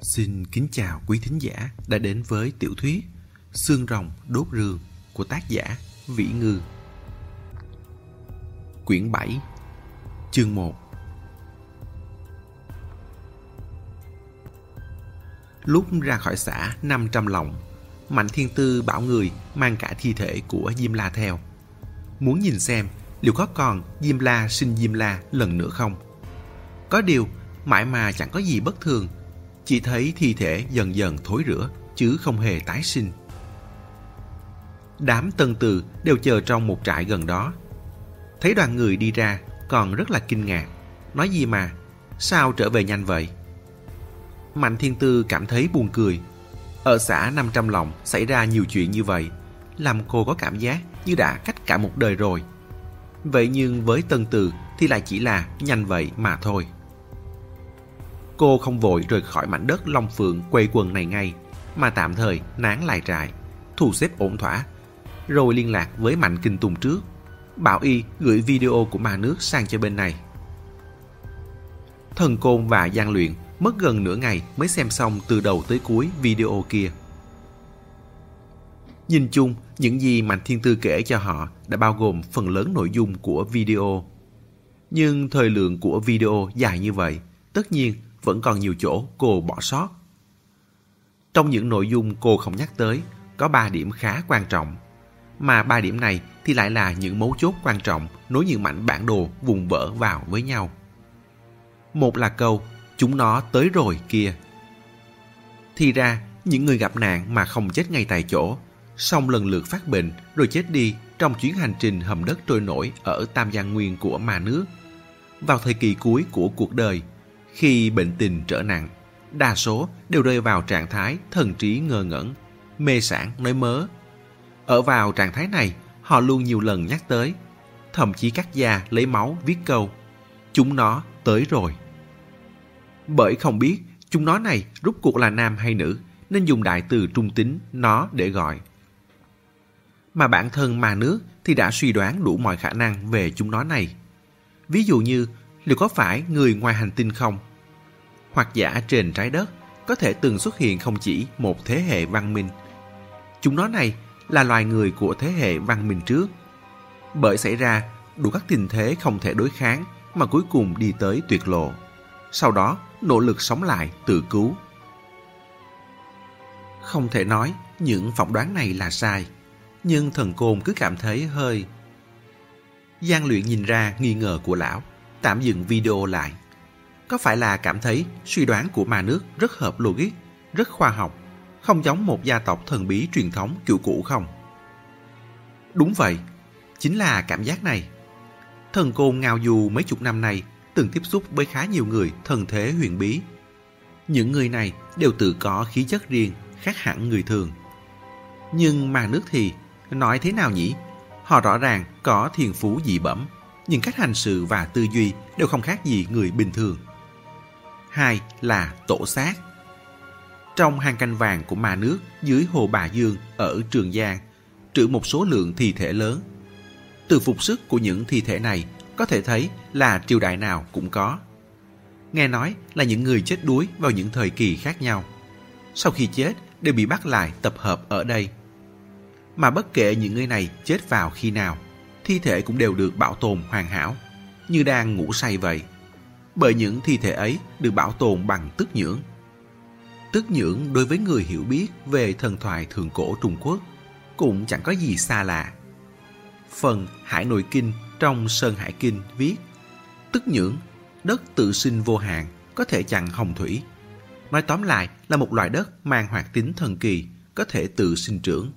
Xin kính chào quý thính giả đã đến với tiểu thuyết Xương rồng đốt rường của tác giả Vĩ Ngư. Quyển 7 Chương 1 Lúc ra khỏi xã 500 lòng, Mạnh Thiên Tư bảo người mang cả thi thể của Diêm La theo. Muốn nhìn xem liệu có còn Diêm La sinh Diêm La lần nữa không. Có điều, mãi mà chẳng có gì bất thường chỉ thấy thi thể dần dần thối rữa, chứ không hề tái sinh. Đám tân từ đều chờ trong một trại gần đó. Thấy đoàn người đi ra, còn rất là kinh ngạc. Nói gì mà, sao trở về nhanh vậy? Mạnh Thiên Tư cảm thấy buồn cười. Ở xã 500 lòng xảy ra nhiều chuyện như vậy, làm cô có cảm giác như đã cách cả một đời rồi. Vậy nhưng với Tân Từ thì lại chỉ là nhanh vậy mà thôi. Cô không vội rời khỏi mảnh đất Long Phượng quê quần này ngay, mà tạm thời nán lại trại, thu xếp ổn thỏa, rồi liên lạc với Mạnh Kinh Tùng trước, bảo y gửi video của ma nước sang cho bên này. Thần Côn và Giang Luyện mất gần nửa ngày mới xem xong từ đầu tới cuối video kia. Nhìn chung, những gì Mạnh Thiên Tư kể cho họ đã bao gồm phần lớn nội dung của video. Nhưng thời lượng của video dài như vậy, tất nhiên vẫn còn nhiều chỗ cô bỏ sót. Trong những nội dung cô không nhắc tới, có 3 điểm khá quan trọng. Mà ba điểm này thì lại là những mấu chốt quan trọng nối những mảnh bản đồ vùng vỡ vào với nhau. Một là câu, chúng nó tới rồi kia. Thì ra, những người gặp nạn mà không chết ngay tại chỗ, xong lần lượt phát bệnh rồi chết đi trong chuyến hành trình hầm đất trôi nổi ở Tam Giang Nguyên của Ma nước. Vào thời kỳ cuối của cuộc đời, khi bệnh tình trở nặng, đa số đều rơi vào trạng thái thần trí ngơ ngẩn, mê sản nói mớ. Ở vào trạng thái này, họ luôn nhiều lần nhắc tới, thậm chí cắt da lấy máu viết câu, chúng nó tới rồi. Bởi không biết chúng nó này rút cuộc là nam hay nữ, nên dùng đại từ trung tính nó để gọi. Mà bản thân mà nước thì đã suy đoán đủ mọi khả năng về chúng nó này. Ví dụ như liệu có phải người ngoài hành tinh không? Hoặc giả trên trái đất có thể từng xuất hiện không chỉ một thế hệ văn minh. Chúng nó này là loài người của thế hệ văn minh trước. Bởi xảy ra đủ các tình thế không thể đối kháng mà cuối cùng đi tới tuyệt lộ. Sau đó nỗ lực sống lại tự cứu. Không thể nói những phỏng đoán này là sai, nhưng thần côn cứ cảm thấy hơi... Giang luyện nhìn ra nghi ngờ của lão, tạm dừng video lại. Có phải là cảm thấy suy đoán của ma nước rất hợp logic, rất khoa học, không giống một gia tộc thần bí truyền thống kiểu cũ không? Đúng vậy, chính là cảm giác này. Thần côn ngao du mấy chục năm nay từng tiếp xúc với khá nhiều người thần thế huyền bí. Những người này đều tự có khí chất riêng, khác hẳn người thường. Nhưng mà nước thì, nói thế nào nhỉ? Họ rõ ràng có thiền phú dị bẩm, nhưng cách hành sự và tư duy đều không khác gì người bình thường. Hai là tổ xác. Trong hang canh vàng của ma nước dưới hồ Bà Dương ở Trường Giang, trữ một số lượng thi thể lớn. Từ phục sức của những thi thể này có thể thấy là triều đại nào cũng có. Nghe nói là những người chết đuối vào những thời kỳ khác nhau. Sau khi chết đều bị bắt lại tập hợp ở đây. Mà bất kể những người này chết vào khi nào, thi thể cũng đều được bảo tồn hoàn hảo, như đang ngủ say vậy. Bởi những thi thể ấy được bảo tồn bằng tức nhưỡng. Tức nhưỡng đối với người hiểu biết về thần thoại thượng cổ Trung Quốc cũng chẳng có gì xa lạ. Phần Hải Nội Kinh trong Sơn Hải Kinh viết Tức nhưỡng, đất tự sinh vô hạn, có thể chặn hồng thủy. Nói tóm lại là một loại đất mang hoạt tính thần kỳ, có thể tự sinh trưởng.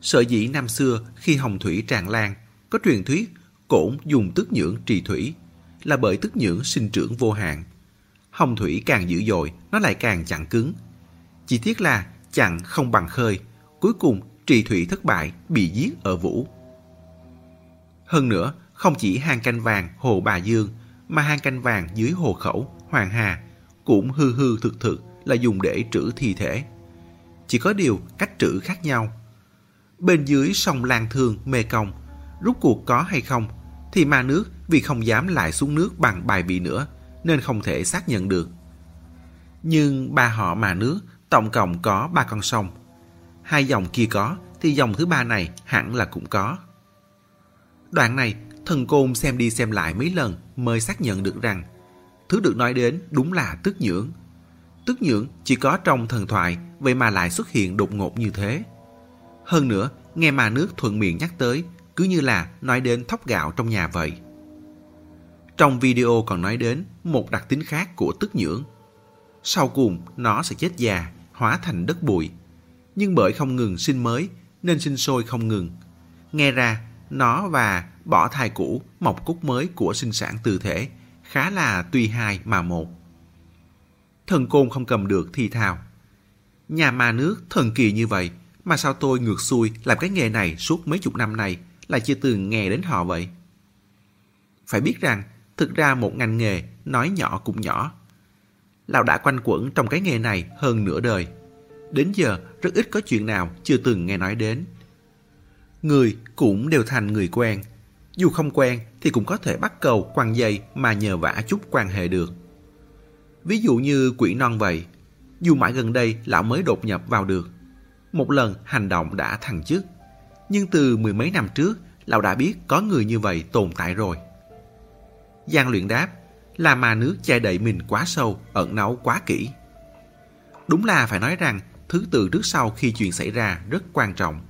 Sở dĩ năm xưa khi hồng thủy tràn lan, có truyền thuyết cổn dùng tức nhưỡng trì thủy, là bởi tức nhưỡng sinh trưởng vô hạn. Hồng thủy càng dữ dội, nó lại càng chặn cứng. Chỉ tiếc là chặn không bằng khơi, cuối cùng trì thủy thất bại, bị giết ở vũ. Hơn nữa, không chỉ hang canh vàng hồ Bà Dương, mà hang canh vàng dưới hồ khẩu, Hoàng Hà cũng hư hư thực thực là dùng để trữ thi thể. Chỉ có điều cách trữ khác nhau. Bên dưới sông Lan Thương, Mê Công, rút cuộc có hay không, thì ma nước vì không dám lại xuống nước bằng bài bị nữa, nên không thể xác nhận được. Nhưng ba họ mà nước tổng cộng có ba con sông. Hai dòng kia có, thì dòng thứ ba này hẳn là cũng có. Đoạn này, thần côn xem đi xem lại mấy lần mới xác nhận được rằng thứ được nói đến đúng là tức nhưỡng. Tức nhưỡng chỉ có trong thần thoại, vậy mà lại xuất hiện đột ngột như thế. Hơn nữa, nghe mà nước thuận miệng nhắc tới, cứ như là nói đến thóc gạo trong nhà vậy. Trong video còn nói đến một đặc tính khác của tức nhưỡng. Sau cùng, nó sẽ chết già, hóa thành đất bụi. Nhưng bởi không ngừng sinh mới, nên sinh sôi không ngừng. Nghe ra, nó và bỏ thai cũ, mọc cúc mới của sinh sản từ thể khá là tùy hai mà một. Thần côn không cầm được thì thào. Nhà ma nước thần kỳ như vậy, mà sao tôi ngược xuôi làm cái nghề này suốt mấy chục năm nay lại chưa từng nghe đến họ vậy? Phải biết rằng, thực ra một ngành nghề nói nhỏ cũng nhỏ. Lão đã quanh quẩn trong cái nghề này hơn nửa đời. Đến giờ rất ít có chuyện nào chưa từng nghe nói đến. Người cũng đều thành người quen. Dù không quen thì cũng có thể bắt cầu quăng dây mà nhờ vả chút quan hệ được. Ví dụ như quỷ non vậy. Dù mãi gần đây lão mới đột nhập vào được. Một lần hành động đã thăng chức. Nhưng từ mười mấy năm trước, lão đã biết có người như vậy tồn tại rồi. Giang luyện đáp là mà nước che đậy mình quá sâu, ẩn náu quá kỹ. Đúng là phải nói rằng thứ tự trước sau khi chuyện xảy ra rất quan trọng.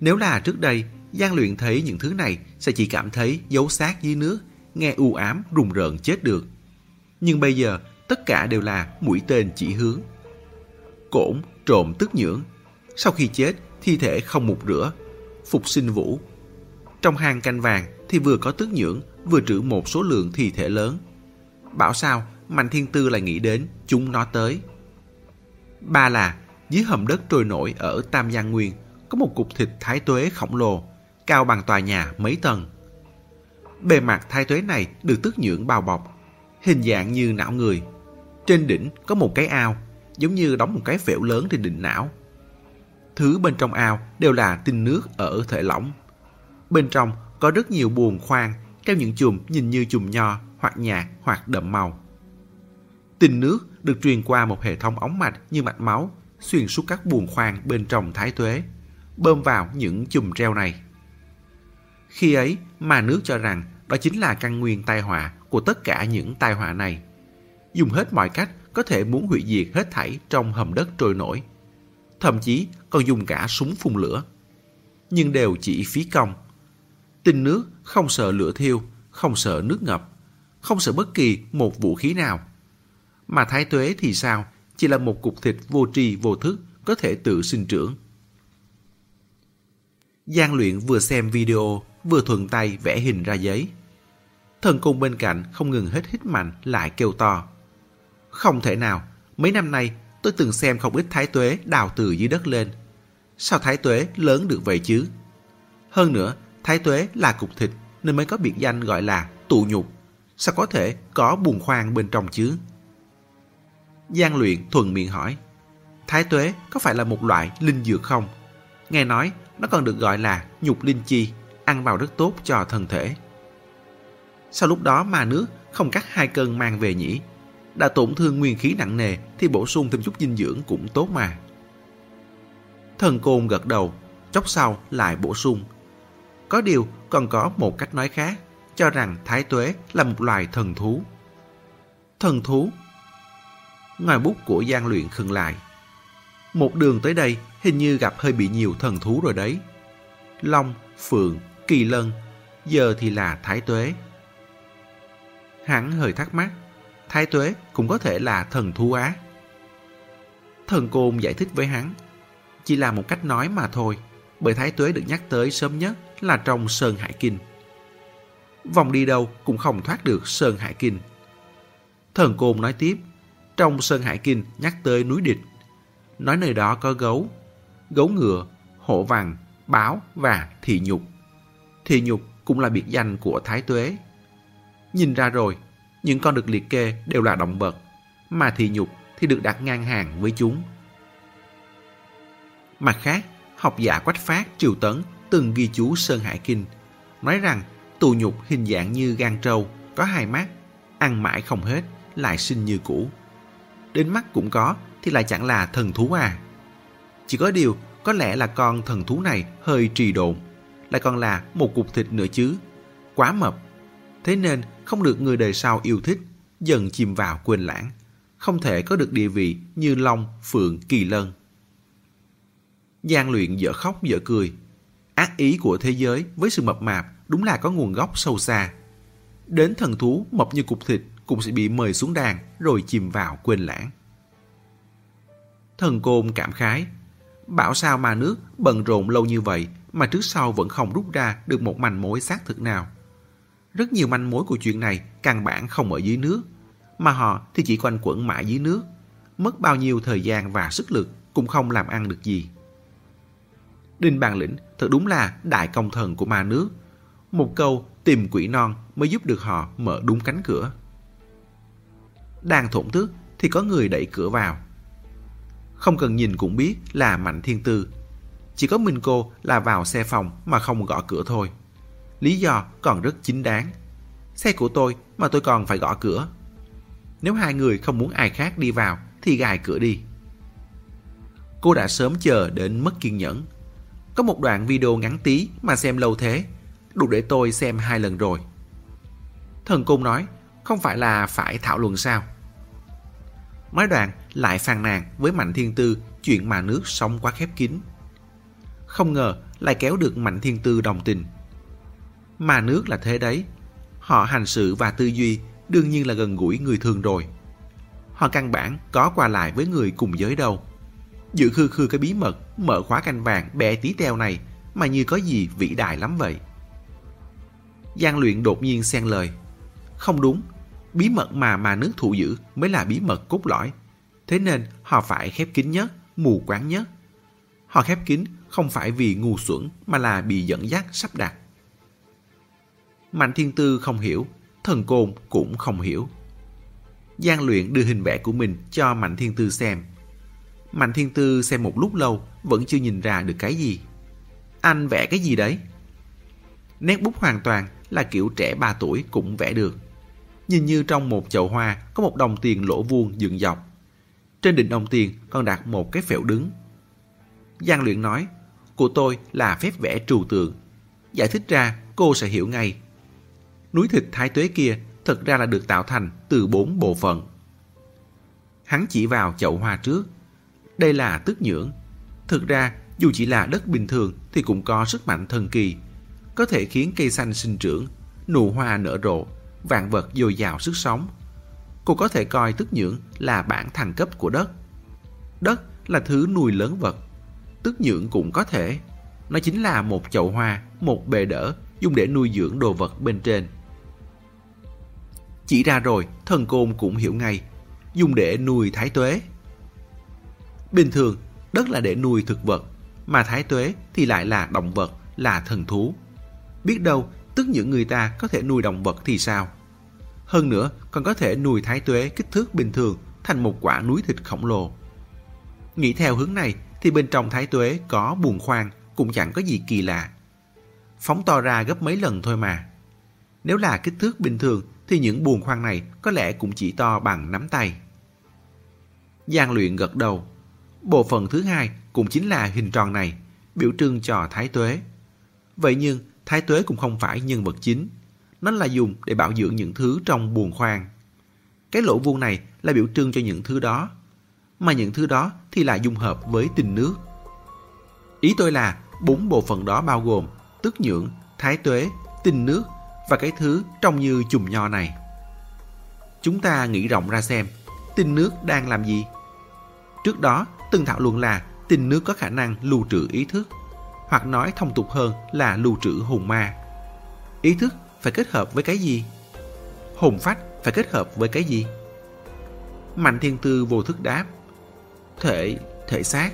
Nếu là trước đây, Giang luyện thấy những thứ này sẽ chỉ cảm thấy dấu xác dưới nước, nghe u ám, rùng rợn chết được. Nhưng bây giờ, tất cả đều là mũi tên chỉ hướng. Cổn, trộm tức nhưỡng. Sau khi chết, thi thể không mục rửa, phục sinh vũ. Trong hang canh vàng thì vừa có tức nhưỡng, vừa trữ một số lượng thi thể lớn. Bảo sao, Mạnh Thiên Tư lại nghĩ đến chúng nó tới. Ba là, dưới hầm đất trôi nổi ở Tam Giang Nguyên có một cục thịt thái tuế khổng lồ, cao bằng tòa nhà mấy tầng. Bề mặt thái tuế này được tức nhưỡng bao bọc, hình dạng như não người. Trên đỉnh có một cái ao, giống như đóng một cái phễu lớn trên đỉnh não. Thứ bên trong ao đều là tinh nước ở thể lỏng. Bên trong có rất nhiều buồng khoan theo những chùm nhìn như chùm nho hoặc nhạt hoặc đậm màu. Tinh nước được truyền qua một hệ thống ống mạch như mạch máu xuyên suốt các buồng khoang bên trong thái tuế, bơm vào những chùm treo này. Khi ấy, mà nước cho rằng đó chính là căn nguyên tai họa của tất cả những tai họa này. Dùng hết mọi cách có thể muốn hủy diệt hết thảy trong hầm đất trôi nổi. Thậm chí còn dùng cả súng phun lửa. Nhưng đều chỉ phí công. Tinh nước không sợ lửa thiêu, không sợ nước ngập, không sợ bất kỳ một vũ khí nào. Mà thái tuế thì sao? Chỉ là một cục thịt vô tri vô thức có thể tự sinh trưởng. Giang luyện vừa xem video, vừa thuận tay vẽ hình ra giấy. Thần cung bên cạnh không ngừng hết hít mạnh lại kêu to. Không thể nào, mấy năm nay tôi từng xem không ít thái tuế đào từ dưới đất lên. Sao thái tuế lớn được vậy chứ? Hơn nữa, thái tuế là cục thịt nên mới có biệt danh gọi là tụ nhục. Sao có thể có buồn khoan bên trong chứ? Giang luyện thuần miệng hỏi. Thái tuế có phải là một loại linh dược không? Nghe nói nó còn được gọi là nhục linh chi, ăn vào rất tốt cho thân thể. Sau lúc đó mà nước không cắt hai cân mang về nhỉ? Đã tổn thương nguyên khí nặng nề thì bổ sung thêm chút dinh dưỡng cũng tốt mà. Thần côn gật đầu, chốc sau lại bổ sung. Có điều còn có một cách nói khác, cho rằng thái tuế là một loài thần thú. Thần thú? Ngòi bút của gian luyện khừng lại. Một đường tới đây hình như gặp hơi bị nhiều thần thú rồi đấy. Long, Phượng, Kỳ Lân, giờ thì là Thái Tuế. Hắn hơi thắc mắc, Thái Tuế cũng có thể là thần thú á. Thần Côn giải thích với hắn, chỉ là một cách nói mà thôi, bởi Thái Tuế được nhắc tới sớm nhất là trong Sơn Hải Kinh. Vòng đi đâu cũng không thoát được Sơn Hải Kinh. Thần Côn nói tiếp, trong Sơn Hải Kinh nhắc tới núi địch, nói nơi đó có gấu, gấu ngựa, hổ vàng, báo và thị nhục. Thị nhục cũng là biệt danh của Thái Tuế. Nhìn ra rồi, những con được liệt kê đều là động vật, mà thị nhục thì được đặt ngang hàng với chúng. Mặt khác, học giả Quách Phát Triều Tấn từng ghi chú Sơn Hải Kinh, nói rằng tù nhục hình dạng như gan trâu, có hai mắt, ăn mãi không hết, lại sinh như cũ. đến mắt cũng có thì lại chẳng là thần thú à. Chỉ có điều, có lẽ là con thần thú này hơi trì độn, lại còn là một cục thịt nữa chứ. Quá mập. Thế nên không được người đời sau yêu thích, dần chìm vào quên lãng. Không thể có được địa vị như Long, Phượng, Kỳ Lân. Giang luyện dở khóc dở cười. Ác ý của thế giới với sự mập mạp đúng là có nguồn gốc sâu xa. Đến thần thú mập như cục thịt cũng sẽ bị mời xuống đàn rồi chìm vào quên lãng. Thần côn cảm khái. Bảo sao mà nước bận rộn lâu như vậy mà trước sau vẫn không rút ra được một manh mối xác thực nào. Rất nhiều manh mối của chuyện này căn bản không ở dưới nước, mà họ thì chỉ quanh quẩn mãi dưới nước. Mất bao nhiêu thời gian và sức lực cũng không làm ăn được gì. Đinh Bàn Lĩnh thật đúng là đại công thần của ma nước. Một câu tìm quỷ non mới giúp được họ mở đúng cánh cửa. Đang thổn thức thì có người đẩy cửa vào. Không cần nhìn cũng biết là Mạnh Thiên Tư. Chỉ có mình cô là vào xe phòng mà không gõ cửa thôi. Lý do còn rất chính đáng. Xe của tôi mà tôi còn phải gõ cửa. Nếu hai người không muốn ai khác đi vào thì gài cửa đi. Cô đã sớm chờ đến mất kiên nhẫn. Có một đoạn video ngắn tí mà xem lâu thế, đủ để tôi xem hai lần rồi. Thần Cung nói, không phải là phải thảo luận sao? Nói đoạn lại phàn nàn với Mạnh Thiên Tư chuyện mà nước sống quá khép kín. Không ngờ lại kéo được Mạnh Thiên Tư đồng tình. Mà nước là thế đấy. Họ hành sự và tư duy đương nhiên là gần gũi người thường rồi. Họ căn bản có qua lại với người cùng giới đâu. Giữ khư khư cái bí mật mở khóa canh vàng bé tí teo này mà như có gì vĩ đại lắm vậy. Giang luyện đột nhiên xen lời. Không đúng, bí mật mà mà nước thụ giữ mới là bí mật cốt lõi. Thế nên họ phải khép kín nhất, mù quáng nhất. Họ khép kín không phải vì ngu xuẩn mà là bị dẫn dắt sắp đặt. Mạnh Thiên Tư không hiểu, thần côn cũng không hiểu. Giang luyện đưa hình vẽ của mình cho Mạnh Thiên Tư xem. Mạnh Thiên Tư xem một lúc lâu vẫn chưa nhìn ra được cái gì. Anh vẽ cái gì đấy? Nét bút hoàn toàn là kiểu trẻ 3 tuổi cũng vẽ được. Nhìn như trong một chậu hoa có một đồng tiền lỗ vuông dựng dọc. Trên đỉnh đồng tiền còn đặt một cái phễu đứng. Giang luyện nói, của tôi là phép vẽ trừu tượng. Giải thích ra cô sẽ hiểu ngay. Núi thịt thái tuế kia thật ra là được tạo thành từ bốn bộ phận. Hắn chỉ vào chậu hoa trước. Đây là tức nhưỡng. Thực ra, dù chỉ là đất bình thường thì cũng có sức mạnh thần kỳ. Có thể khiến cây xanh sinh trưởng, nụ hoa nở rộ, vạn vật dồi dào sức sống. Cô có thể coi tức nhưỡng là bản thăng cấp của đất. Đất là thứ nuôi lớn vật. Tức nhưỡng cũng có thể. Nó chính là một chậu hoa, một bề đỡ dùng để nuôi dưỡng đồ vật bên trên. Chỉ ra rồi, thần côn cũng hiểu ngay. Dùng để nuôi thái tuế. Bình thường, đất là để nuôi thực vật, mà thái tuế thì lại là động vật, là thần thú. Biết đâu, tức những người ta có thể nuôi động vật thì sao? Hơn nữa, còn có thể nuôi thái tuế kích thước bình thường thành một quả núi thịt khổng lồ. Nghĩ theo hướng này thì bên trong thái tuế có buồn khoan cũng chẳng có gì kỳ lạ. Phóng to ra gấp mấy lần thôi mà. Nếu là kích thước bình thường thì những buồn khoan này có lẽ cũng chỉ to bằng nắm tay. Giang luyện gật đầu. Bộ phận thứ hai cũng chính là hình tròn này, biểu trưng cho thái tuế. Vậy nhưng thái tuế cũng không phải nhân vật chính. Nó là dùng để bảo dưỡng những thứ trong buồn khoan. Cái lỗ vuông này là biểu trưng cho những thứ đó. Mà những thứ đó thì lại dung hợp với tình nước. Ý tôi là bốn bộ phận đó bao gồm tức nhưỡng, thái tuế, tinh nước và cái thứ trông như chùm nho này. Chúng ta nghĩ rộng ra xem, tinh nước đang làm gì? Trước đó, từng thảo luận là tinh nước có khả năng lưu trữ ý thức, hoặc nói thông tục hơn là lưu trữ hồn ma. Ý thức phải kết hợp với cái gì? Hồn phách phải kết hợp với cái gì? Mạnh thiên tư vô thức đáp. Thể, thể xác.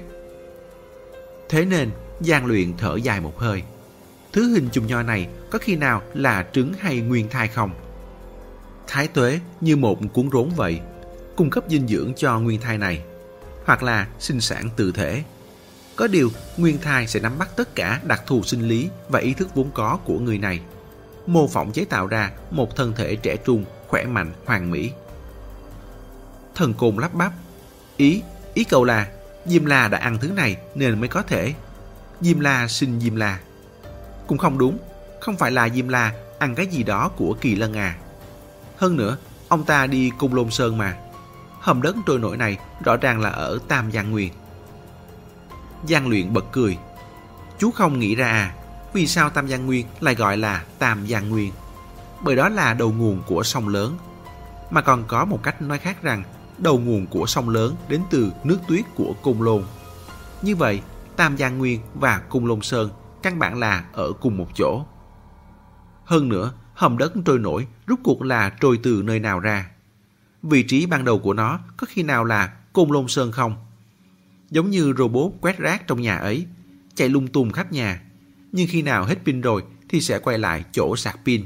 Thế nên, gian luyện thở dài một hơi. Thứ hình chùm nho này có khi nào là trứng hay nguyên thai không? Thái tuế như một cuốn rốn vậy, cung cấp dinh dưỡng cho nguyên thai này, hoặc là sinh sản từ thể. Có điều, nguyên thai sẽ nắm bắt tất cả đặc thù sinh lý và ý thức vốn có của người này, mô phỏng chế tạo ra một thân thể trẻ trung, khỏe mạnh, hoàn mỹ. Thần côn lắp bắp, Ý, ý cậu là Diêm La đã ăn thứ này nên mới có thể. Diêm La sinh Diêm La. Cũng không đúng, không phải là Diêm La ăn cái gì đó của Kỳ Lân à. Hơn nữa, ông ta đi cung Lôn Sơn mà. Hầm đất trôi nổi này rõ ràng là ở Tam Giang Nguyên. Giang luyện bật cười. Chú không nghĩ ra à, vì sao Tam Giang Nguyên lại gọi là Tam Giang Nguyên? Bởi đó là đầu nguồn của sông lớn. Mà còn có một cách nói khác rằng đầu nguồn của sông lớn đến từ nước tuyết của Cung Lôn. Như vậy, Tam Giang Nguyên và Cung Lôn Sơn căn bản là ở cùng một chỗ. Hơn nữa, hầm đất trôi nổi rút cuộc là trôi từ nơi nào ra. Vị trí ban đầu của nó có khi nào là Cung Lôn Sơn không? Giống như robot quét rác trong nhà ấy, chạy lung tung khắp nhà. Nhưng khi nào hết pin rồi thì sẽ quay lại chỗ sạc pin.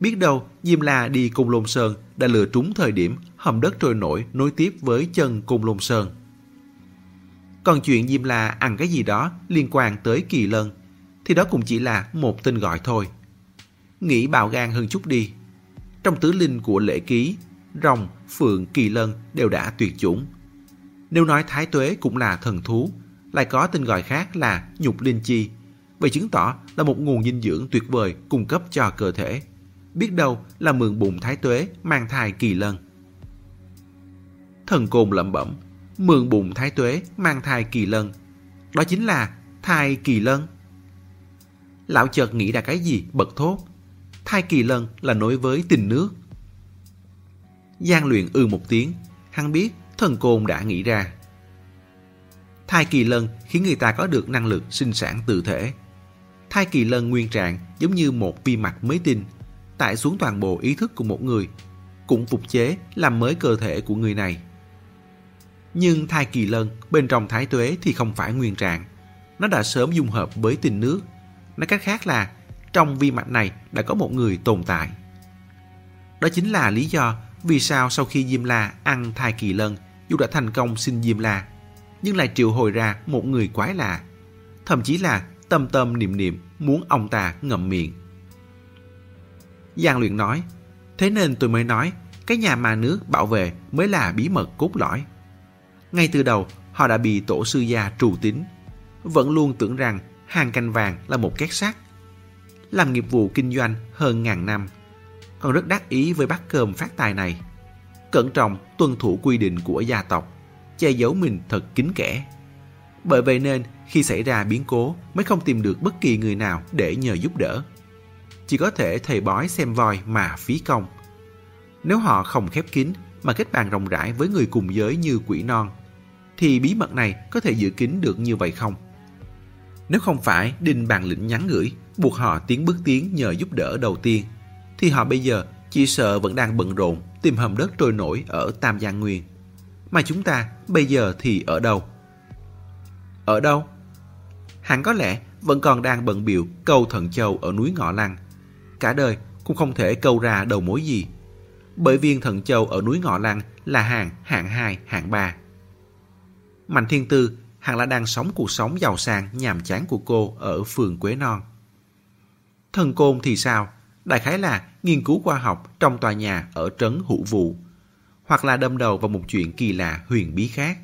Biết đâu Diêm La đi Cung Lôn Sơn đã lựa trúng thời điểm hầm đất trôi nổi nối tiếp với chân Cung Lôn Sơn. Còn chuyện Diêm La ăn cái gì đó liên quan tới Kỳ Lân thì đó cũng chỉ là một tên gọi thôi. Nghĩ bạo gan hơn chút đi. Trong tứ linh của lễ ký, rồng, phượng, kỳ lân đều đã tuyệt chủng. Nếu nói thái tuế cũng là thần thú, lại có tên gọi khác là nhục linh chi, vậy chứng tỏ là một nguồn dinh dưỡng tuyệt vời cung cấp cho cơ thể. Biết đâu là mượn bụng thái tuế mang thai kỳ lân. Thần côn lẩm bẩm, mượn bụng thái tuế mang thai kỳ lân. Đó chính là thai kỳ lân. Lão chợt nghĩ ra cái gì bật thốt. Thai kỳ lân là nối với tình nước. Giang luyện ư một tiếng, hắn biết thần côn đã nghĩ ra. Thai kỳ lân khiến người ta có được năng lực sinh sản tự thể. Thai kỳ lân nguyên trạng giống như một vi mạch mới tinh, tải xuống toàn bộ ý thức của một người, cũng phục chế làm mới cơ thể của người này. Nhưng thai kỳ lân bên trong thái tuế thì không phải nguyên trạng. Nó đã sớm dung hợp với tinh nước. Nói cách khác là trong vi mạch này đã có một người tồn tại. Đó chính là lý do vì sao sau khi Diêm La ăn thai kỳ lân dù đã thành công sinh Diêm La nhưng lại triệu hồi ra một người quái lạ. Thậm chí là tâm tâm niệm niệm muốn ông ta ngậm miệng. Giang luyện nói Thế nên tôi mới nói cái nhà mà nước bảo vệ mới là bí mật cốt lõi. Ngay từ đầu, họ đã bị tổ sư gia trù tính. Vẫn luôn tưởng rằng hàng canh vàng là một két sắt. Làm nghiệp vụ kinh doanh hơn ngàn năm, còn rất đắc ý với bát cơm phát tài này. Cẩn trọng tuân thủ quy định của gia tộc, che giấu mình thật kín kẽ. Bởi vậy nên khi xảy ra biến cố mới không tìm được bất kỳ người nào để nhờ giúp đỡ. Chỉ có thể thầy bói xem voi mà phí công. Nếu họ không khép kín mà kết bạn rộng rãi với người cùng giới như quỷ non thì bí mật này có thể giữ kín được như vậy không? Nếu không phải Đinh bàn lĩnh nhắn gửi, buộc họ tiến bước tiến nhờ giúp đỡ đầu tiên, thì họ bây giờ chỉ sợ vẫn đang bận rộn tìm hầm đất trôi nổi ở Tam Giang Nguyên. Mà chúng ta bây giờ thì ở đâu? Ở đâu? Hẳn có lẽ vẫn còn đang bận biểu câu thần châu ở núi Ngọ Lăng. Cả đời cũng không thể câu ra đầu mối gì. Bởi viên thần châu ở núi Ngọ Lăng là hàng hạng 2, hạng 3. Mạnh Thiên Tư hẳn là đang sống cuộc sống giàu sang nhàm chán của cô ở phường Quế Non. Thần Côn thì sao? Đại khái là nghiên cứu khoa học trong tòa nhà ở trấn Hữu Vụ, hoặc là đâm đầu vào một chuyện kỳ lạ huyền bí khác.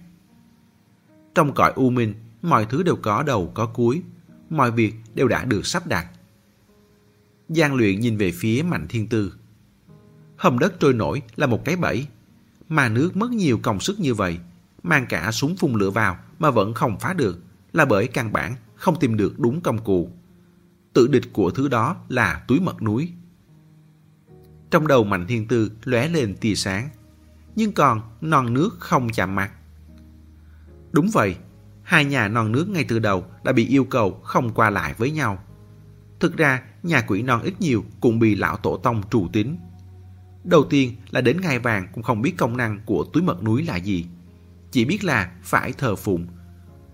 Trong cõi u minh, mọi thứ đều có đầu có cuối, mọi việc đều đã được sắp đặt. Giang luyện nhìn về phía Mạnh Thiên Tư. Hầm đất trôi nổi là một cái bẫy, mà nước mất nhiều công sức như vậy mang cả súng phun lửa vào mà vẫn không phá được là bởi căn bản không tìm được đúng công cụ. Tự địch của thứ đó là túi mật núi. Trong đầu Mạnh Thiên Tư lóe lên tia sáng, nhưng còn non nước không chạm mặt. Đúng vậy, hai nhà non nước ngay từ đầu đã bị yêu cầu không qua lại với nhau. Thực ra, nhà quỷ non ít nhiều cũng bị lão tổ tông trù tín. Đầu tiên là đến ngai vàng cũng không biết công năng của túi mật núi là gì chỉ biết là phải thờ phụng,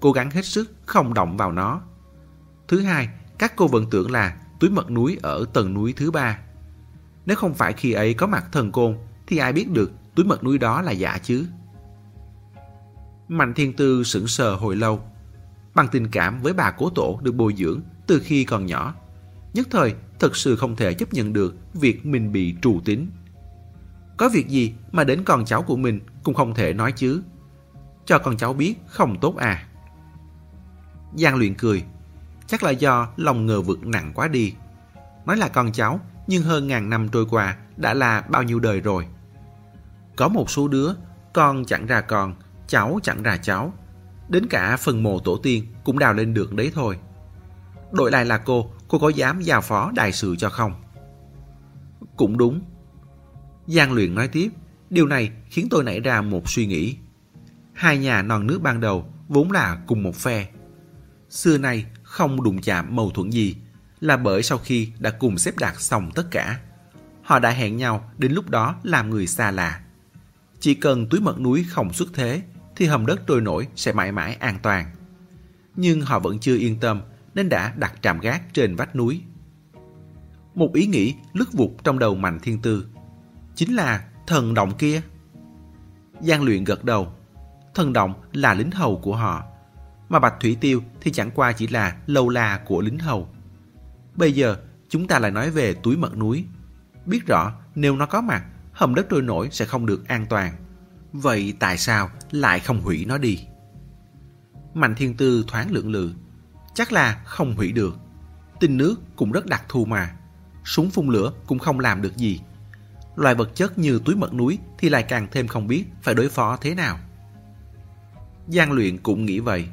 cố gắng hết sức không động vào nó. Thứ hai, các cô vẫn tưởng là túi mật núi ở tầng núi thứ ba. Nếu không phải khi ấy có mặt thần côn, thì ai biết được túi mật núi đó là giả chứ? Mạnh Thiên Tư sững sờ hồi lâu. Bằng tình cảm với bà cố tổ được bồi dưỡng từ khi còn nhỏ, nhất thời thật sự không thể chấp nhận được việc mình bị trù tính. Có việc gì mà đến con cháu của mình cũng không thể nói chứ? cho con cháu biết không tốt à. Giang luyện cười, chắc là do lòng ngờ vực nặng quá đi. Nói là con cháu, nhưng hơn ngàn năm trôi qua đã là bao nhiêu đời rồi. Có một số đứa, con chẳng ra con, cháu chẳng ra cháu. Đến cả phần mồ tổ tiên cũng đào lên được đấy thôi. Đổi lại là cô, cô có dám giao phó đại sự cho không? Cũng đúng. Giang luyện nói tiếp, điều này khiến tôi nảy ra một suy nghĩ. Hai nhà non nước ban đầu vốn là cùng một phe. Xưa nay không đụng chạm mâu thuẫn gì là bởi sau khi đã cùng xếp đặt xong tất cả. Họ đã hẹn nhau đến lúc đó làm người xa lạ. Chỉ cần túi mật núi không xuất thế thì hầm đất trôi nổi sẽ mãi mãi an toàn. Nhưng họ vẫn chưa yên tâm nên đã đặt trạm gác trên vách núi. Một ý nghĩ lướt vụt trong đầu Mạnh Thiên Tư. Chính là thần động kia. Giang luyện gật đầu. Thần động là lính hầu của họ. Mà Bạch Thủy Tiêu thì chẳng qua chỉ là lâu la của lính hầu. Bây giờ chúng ta lại nói về túi mật núi. Biết rõ nếu nó có mặt, hầm đất trôi nổi sẽ không được an toàn. Vậy tại sao lại không hủy nó đi? Mạnh Thiên Tư thoáng lượng lự. Chắc là không hủy được. Tinh nước cũng rất đặc thù mà. Súng phun lửa cũng không làm được gì. Loài vật chất như túi mật núi thì lại càng thêm không biết phải đối phó thế nào. Giang luyện cũng nghĩ vậy.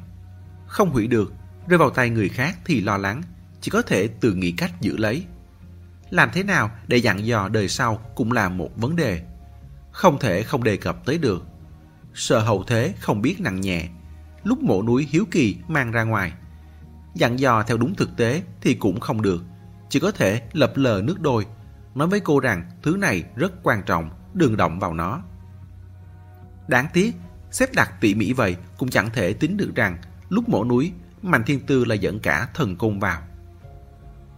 Không hủy được, rơi vào tay người khác thì lo lắng, chỉ có thể tự nghĩ cách giữ lấy. Làm thế nào để dặn dò đời sau cũng là một vấn đề. Không thể không đề cập tới được. Sợ hậu thế không biết nặng nhẹ. Lúc mộ núi hiếu kỳ mang ra ngoài. Dặn dò theo đúng thực tế thì cũng không được. Chỉ có thể lập lờ nước đôi. Nói với cô rằng thứ này rất quan trọng, đừng động vào nó. Đáng tiếc, xếp đặt tỉ mỉ vậy cũng chẳng thể tính được rằng lúc mổ núi, Mạnh Thiên Tư là dẫn cả thần công vào.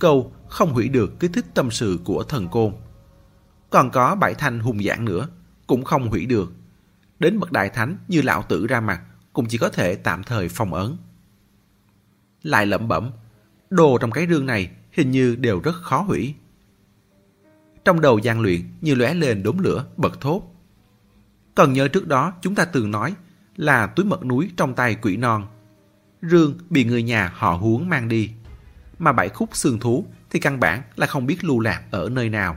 Câu không hủy được kích thích tâm sự của thần côn. Còn có bảy thanh hùng dạng nữa, cũng không hủy được. Đến bậc đại thánh như lão tử ra mặt, cũng chỉ có thể tạm thời phong ấn. Lại lẩm bẩm, đồ trong cái rương này hình như đều rất khó hủy. Trong đầu gian luyện như lóe lên đốm lửa, bật thốt. cần nhớ trước đó chúng ta từng nói là túi mật núi trong tay quỷ non. Rương bị người nhà họ huống mang đi. Mà bảy khúc xương thú thì căn bản là không biết lưu lạc ở nơi nào.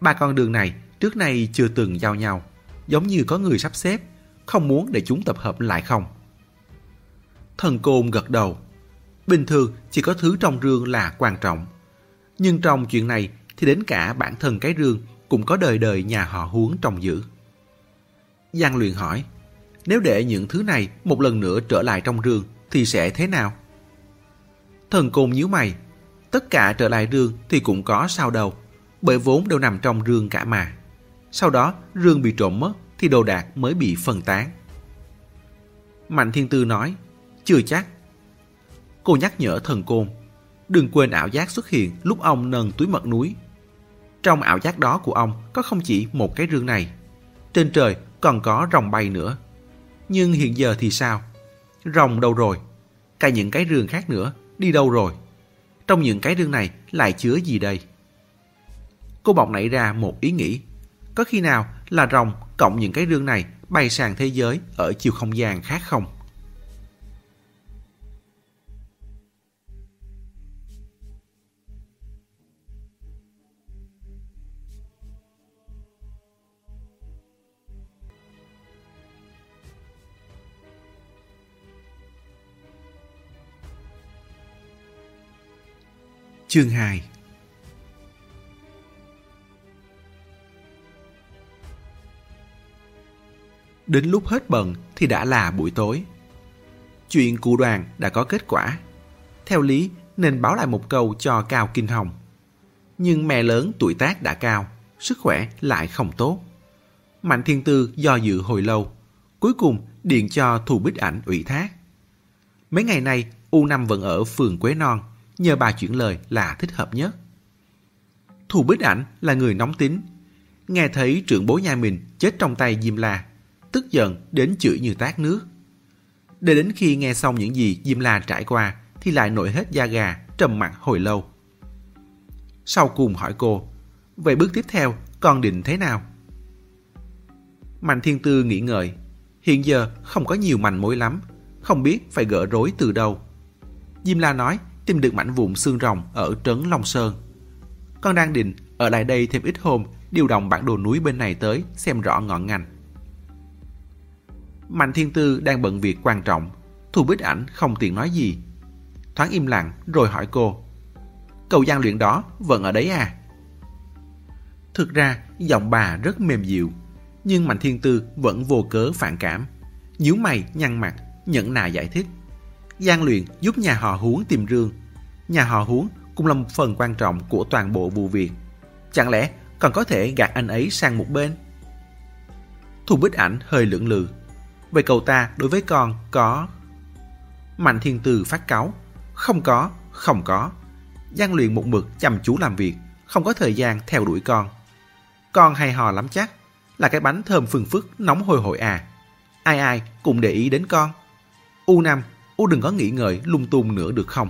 Ba con đường này trước nay chưa từng giao nhau, giống như có người sắp xếp, không muốn để chúng tập hợp lại không. Thần Côn gật đầu. Bình thường chỉ có thứ trong rương là quan trọng. Nhưng trong chuyện này thì đến cả bản thân cái rương cũng có đời đời nhà họ huống trong giữ. Giang luyện hỏi, nếu để những thứ này một lần nữa trở lại trong rương thì sẽ thế nào? Thần Côn nhíu mày, tất cả trở lại rương thì cũng có sao đâu, bởi vốn đều nằm trong rương cả mà. Sau đó rương bị trộm mất thì đồ đạc mới bị phân tán. Mạnh Thiên Tư nói, chưa chắc. Cô nhắc nhở thần côn, đừng quên ảo giác xuất hiện lúc ông nâng túi mật núi. Trong ảo giác đó của ông có không chỉ một cái rương này. Trên trời còn có rồng bay nữa. Nhưng hiện giờ thì sao? Rồng đâu rồi? Cả những cái rương khác nữa, đi đâu rồi? Trong những cái rương này lại chứa gì đây? Cô bọc nảy ra một ý nghĩ. Có khi nào là rồng cộng những cái rương này bay sang thế giới ở chiều không gian khác không? Chương 2 Đến lúc hết bận thì đã là buổi tối. Chuyện cụ đoàn đã có kết quả. Theo lý nên báo lại một câu cho Cao Kinh Hồng. Nhưng mẹ lớn tuổi tác đã cao, sức khỏe lại không tốt. Mạnh Thiên Tư do dự hồi lâu, cuối cùng điện cho Thù Bích Ảnh ủy thác. Mấy ngày nay, U Năm vẫn ở phường Quế Non, nhờ bà chuyển lời là thích hợp nhất. Thù Bích Ảnh là người nóng tính, nghe thấy trưởng bố nhà mình chết trong tay Diêm La, tức giận đến chửi như tát nước. Để đến khi nghe xong những gì Diêm La trải qua thì lại nổi hết da gà, trầm mặt hồi lâu. Sau cùng hỏi cô, vậy bước tiếp theo con định thế nào? Mạnh Thiên Tư nghĩ ngợi, Hiện giờ không có nhiều manh mối lắm, không biết phải gỡ rối từ đâu. Diêm La nói tìm được mảnh vụn xương rồng ở trấn Long Sơn. Con đang định ở lại đây thêm ít hôm, điều động bản đồ núi bên này tới xem rõ ngọn ngành. Mạnh Thiên Tư đang bận việc quan trọng, Thu Bích Ảnh không tiện nói gì. Thoáng im lặng rồi hỏi cô. Cầu gian luyện đó vẫn ở đấy à? Thực ra giọng bà rất mềm dịu, nhưng Mạnh Thiên Tư vẫn vô cớ phản cảm. nhíu mày nhăn mặt, nhẫn nà giải thích gian luyện giúp nhà họ Huống tìm Rương. Nhà họ Huống cũng là một phần quan trọng của toàn bộ vụ việc. Chẳng lẽ còn có thể gạt anh ấy sang một bên? Thu Bích Ảnh hơi lưỡng lự. Vậy cậu ta đối với con có... Mạnh Thiên Từ phát cáo. Không có, không có. gian luyện một mực chăm chú làm việc, không có thời gian theo đuổi con. Con hay hò lắm chắc, là cái bánh thơm phừng phức nóng hồi hồi à. Ai ai cũng để ý đến con. u năm U đừng có nghĩ ngợi lung tung nữa được không?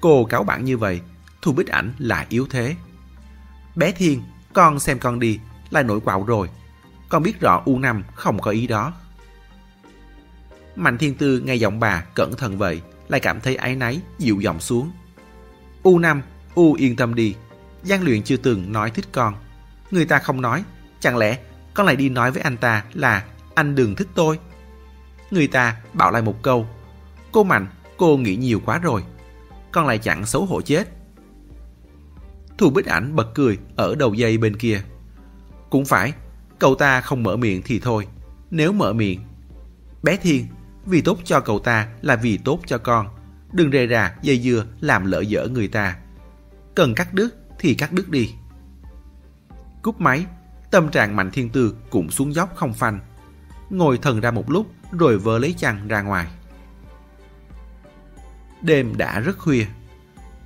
Cô cáo bạn như vậy, Thu Bích Ảnh là yếu thế. Bé Thiên, con xem con đi, lại nổi quạo rồi. Con biết rõ U5 không có ý đó. Mạnh Thiên Tư nghe giọng bà cẩn thận vậy, lại cảm thấy áy náy, dịu giọng xuống. U5, U yên tâm đi, gian luyện chưa từng nói thích con. Người ta không nói, chẳng lẽ con lại đi nói với anh ta là anh đừng thích tôi? Người ta bảo lại một câu, cô Mạnh, cô nghĩ nhiều quá rồi. Con lại chẳng xấu hổ chết. Thu Bích Ảnh bật cười ở đầu dây bên kia. Cũng phải, cậu ta không mở miệng thì thôi. Nếu mở miệng, bé Thiên, vì tốt cho cậu ta là vì tốt cho con. Đừng rề rà dây dưa làm lỡ dở người ta. Cần cắt đứt thì cắt đứt đi. Cúp máy, tâm trạng Mạnh Thiên Tư cũng xuống dốc không phanh. Ngồi thần ra một lúc rồi vơ lấy chăn ra ngoài. Đêm đã rất khuya.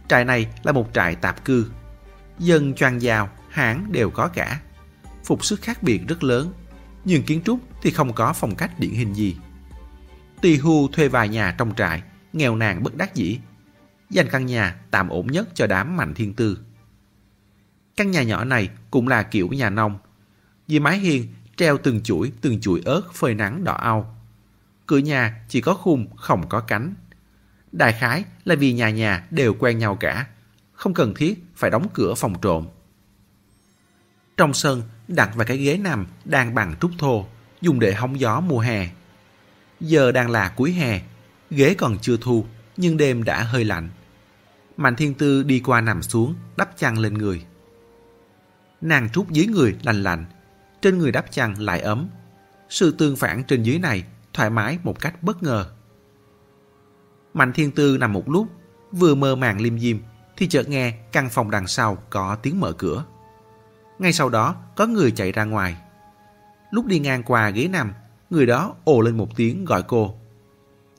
Trại này là một trại tạp cư dân choan giàu, hãng đều có cả. Phục sức khác biệt rất lớn, nhưng kiến trúc thì không có phong cách điển hình gì. Tỳ hưu thuê vài nhà trong trại, nghèo nàn bất đắc dĩ. Dành căn nhà tạm ổn nhất cho đám mạnh thiên tư. Căn nhà nhỏ này cũng là kiểu nhà nông. Dưới mái hiên treo từng chuỗi từng chuỗi ớt phơi nắng đỏ au. Cửa nhà chỉ có khung không có cánh. Đại khái là vì nhà nhà đều quen nhau cả không cần thiết phải đóng cửa phòng trộm. Trong sân đặt vài cái ghế nằm đang bằng trúc thô, dùng để hóng gió mùa hè. Giờ đang là cuối hè, ghế còn chưa thu, nhưng đêm đã hơi lạnh. Mạnh Thiên Tư đi qua nằm xuống, đắp chăn lên người. Nàng trút dưới người lành lạnh, trên người đắp chăn lại ấm. Sự tương phản trên dưới này thoải mái một cách bất ngờ. Mạnh Thiên Tư nằm một lúc, vừa mơ màng lim dim, thì chợt nghe căn phòng đằng sau có tiếng mở cửa. Ngay sau đó có người chạy ra ngoài. Lúc đi ngang qua ghế nằm, người đó ồ lên một tiếng gọi cô.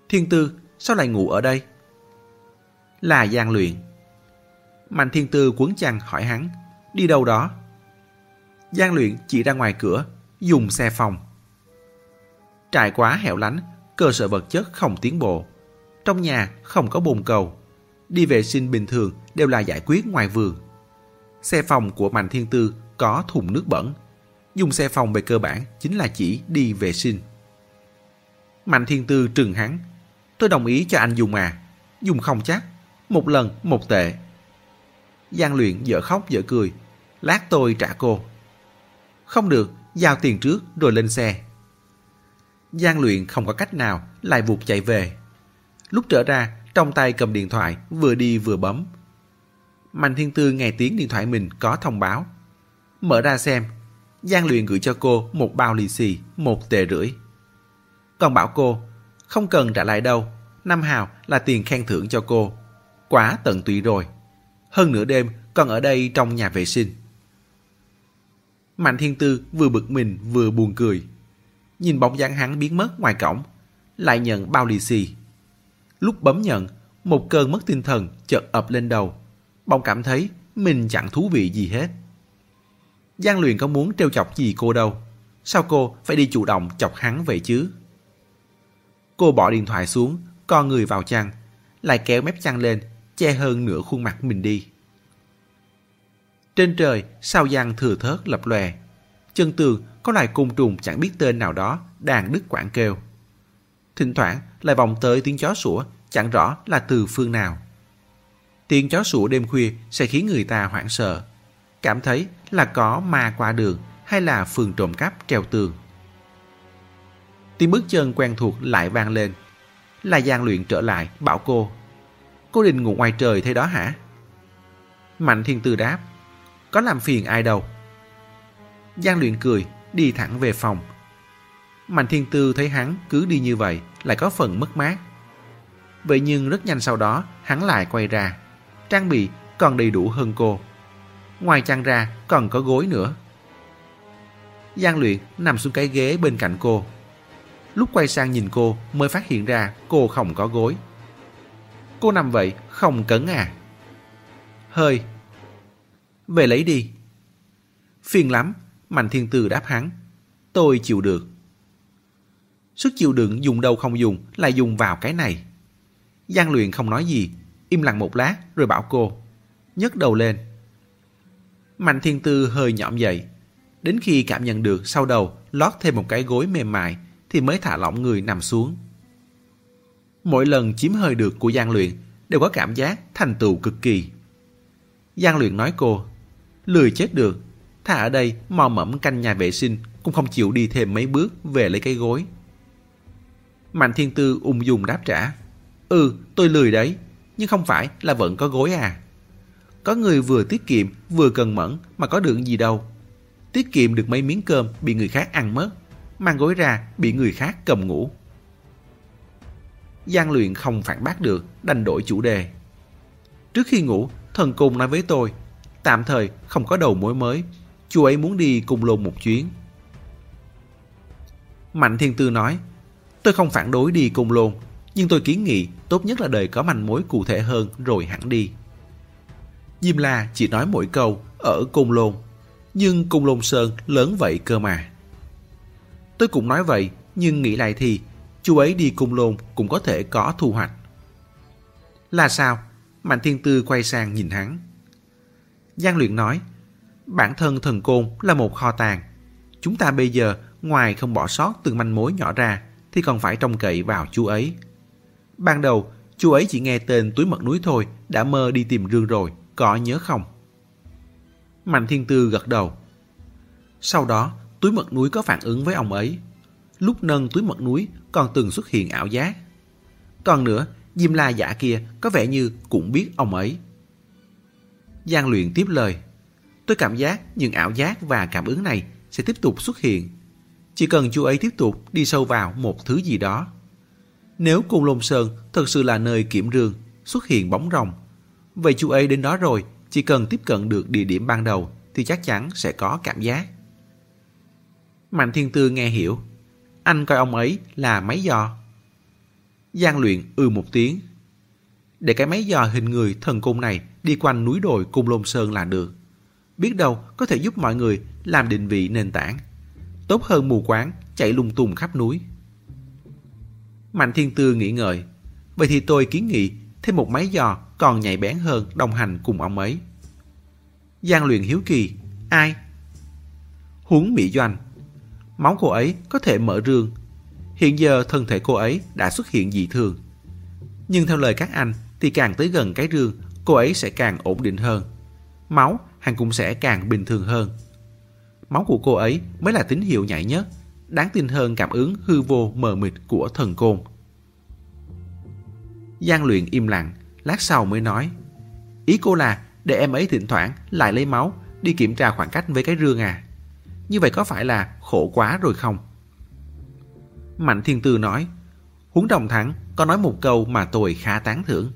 Thiên Tư, sao lại ngủ ở đây? Là Giang Luyện. Mạnh Thiên Tư quấn chăn hỏi hắn, đi đâu đó? Giang Luyện chỉ ra ngoài cửa, dùng xe phòng. Trại quá hẻo lánh, cơ sở vật chất không tiến bộ. Trong nhà không có bồn cầu, đi vệ sinh bình thường đều là giải quyết ngoài vườn. Xe phòng của Mạnh Thiên Tư có thùng nước bẩn. Dùng xe phòng về cơ bản chính là chỉ đi vệ sinh. Mạnh Thiên Tư trừng hắn. Tôi đồng ý cho anh dùng à. Dùng không chắc. Một lần một tệ. Giang luyện dở khóc dở cười. Lát tôi trả cô. Không được, giao tiền trước rồi lên xe. Giang luyện không có cách nào lại vụt chạy về. Lúc trở ra, trong tay cầm điện thoại, vừa đi vừa bấm. Mạnh Thiên Tư nghe tiếng điện thoại mình có thông báo. Mở ra xem, Giang Luyện gửi cho cô một bao lì xì, một tệ rưỡi. Còn bảo cô, không cần trả lại đâu, năm hào là tiền khen thưởng cho cô. Quá tận tụy rồi. Hơn nửa đêm còn ở đây trong nhà vệ sinh. Mạnh Thiên Tư vừa bực mình vừa buồn cười. Nhìn bóng dáng hắn biến mất ngoài cổng, lại nhận bao lì xì. Lúc bấm nhận, một cơn mất tinh thần chợt ập lên đầu. Bỗng cảm thấy mình chẳng thú vị gì hết. Giang luyện có muốn trêu chọc gì cô đâu. Sao cô phải đi chủ động chọc hắn vậy chứ? Cô bỏ điện thoại xuống, co người vào chăn, lại kéo mép chăn lên, che hơn nửa khuôn mặt mình đi. Trên trời, sao giang thừa thớt lập lòe chân tường có loài côn trùng chẳng biết tên nào đó đang đứt quãng kêu. Thỉnh thoảng lại vòng tới tiếng chó sủa, chẳng rõ là từ phương nào. Tiếng chó sủa đêm khuya sẽ khiến người ta hoảng sợ, cảm thấy là có ma qua đường hay là phường trộm cắp treo tường. Tiếng bước chân quen thuộc lại vang lên. Là Giang luyện trở lại, bảo cô. Cô định ngủ ngoài trời thế đó hả? Mạnh thiên tư đáp. Có làm phiền ai đâu. Giang luyện cười, đi thẳng về phòng. Mạnh thiên tư thấy hắn cứ đi như vậy, lại có phần mất mát. Vậy nhưng rất nhanh sau đó, hắn lại quay ra. Trang bị còn đầy đủ hơn cô. Ngoài chăn ra, còn có gối nữa. Giang luyện nằm xuống cái ghế bên cạnh cô. Lúc quay sang nhìn cô mới phát hiện ra cô không có gối. Cô nằm vậy, không cấn à? Hơi. Về lấy đi. Phiền lắm, Mạnh Thiên Tư đáp hắn. Tôi chịu được. Sức chịu đựng dùng đâu không dùng, lại dùng vào cái này. Giang luyện không nói gì, im lặng một lát rồi bảo cô. nhấc đầu lên. Mạnh Thiên Tư hơi nhõm dậy. Đến khi cảm nhận được sau đầu lót thêm một cái gối mềm mại thì mới thả lỏng người nằm xuống. Mỗi lần chiếm hơi được của Giang Luyện đều có cảm giác thành tựu cực kỳ. Giang Luyện nói cô, lười chết được, thà ở đây mò mẫm canh nhà vệ sinh cũng không chịu đi thêm mấy bước về lấy cái gối. Mạnh Thiên Tư ung dung đáp trả, ừ tôi lười đấy, nhưng không phải là vẫn có gối à. Có người vừa tiết kiệm vừa cần mẫn mà có được gì đâu. Tiết kiệm được mấy miếng cơm bị người khác ăn mất mang gối ra bị người khác cầm ngủ. Giang luyện không phản bác được, đành đổi chủ đề. Trước khi ngủ, thần cung nói với tôi, tạm thời không có đầu mối mới, chú ấy muốn đi cùng lôn một chuyến. Mạnh Thiên Tư nói, tôi không phản đối đi cùng lôn, nhưng tôi kiến nghị tốt nhất là đợi có manh mối cụ thể hơn rồi hẳn đi. Diêm La chỉ nói mỗi câu ở cùng Lôn, nhưng cùng Lôn Sơn lớn vậy cơ mà. Tôi cũng nói vậy, nhưng nghĩ lại thì chú ấy đi cùng lôn cũng có thể có thu hoạch. Là sao? Mạnh Thiên Tư quay sang nhìn hắn. Giang Luyện nói, bản thân thần côn là một kho tàng. Chúng ta bây giờ ngoài không bỏ sót từng manh mối nhỏ ra thì còn phải trông cậy vào chú ấy. Ban đầu, chú ấy chỉ nghe tên túi mật núi thôi đã mơ đi tìm rương rồi, có nhớ không? Mạnh Thiên Tư gật đầu. Sau đó, túi mật núi có phản ứng với ông ấy. Lúc nâng túi mật núi còn từng xuất hiện ảo giác. Còn nữa, Diêm La giả kia có vẻ như cũng biết ông ấy. Giang luyện tiếp lời. Tôi cảm giác những ảo giác và cảm ứng này sẽ tiếp tục xuất hiện. Chỉ cần chú ấy tiếp tục đi sâu vào một thứ gì đó. Nếu Cung Lôn Sơn thật sự là nơi kiểm rương, xuất hiện bóng rồng, vậy chú ấy đến đó rồi, chỉ cần tiếp cận được địa điểm ban đầu thì chắc chắn sẽ có cảm giác. Mạnh Thiên Tư nghe hiểu. Anh coi ông ấy là máy giò. Giang luyện ư một tiếng. Để cái máy giò hình người thần cung này đi quanh núi đồi cung lôn sơn là được. Biết đâu có thể giúp mọi người làm định vị nền tảng. Tốt hơn mù quáng chạy lung tung khắp núi. Mạnh Thiên Tư nghĩ ngợi. Vậy thì tôi kiến nghị thêm một máy dò còn nhạy bén hơn đồng hành cùng ông ấy. Giang luyện hiếu kỳ. Ai? Huống Mỹ Doanh máu cô ấy có thể mở rương. Hiện giờ thân thể cô ấy đã xuất hiện dị thường. Nhưng theo lời các anh thì càng tới gần cái rương, cô ấy sẽ càng ổn định hơn. Máu hắn cũng sẽ càng bình thường hơn. Máu của cô ấy mới là tín hiệu nhạy nhất, đáng tin hơn cảm ứng hư vô mờ mịt của thần côn. Giang luyện im lặng, lát sau mới nói. Ý cô là để em ấy thỉnh thoảng lại lấy máu, đi kiểm tra khoảng cách với cái rương à. Như vậy có phải là khổ quá rồi không? Mạnh Thiên Tư nói, Huống Đồng Thắng có nói một câu mà tôi khá tán thưởng.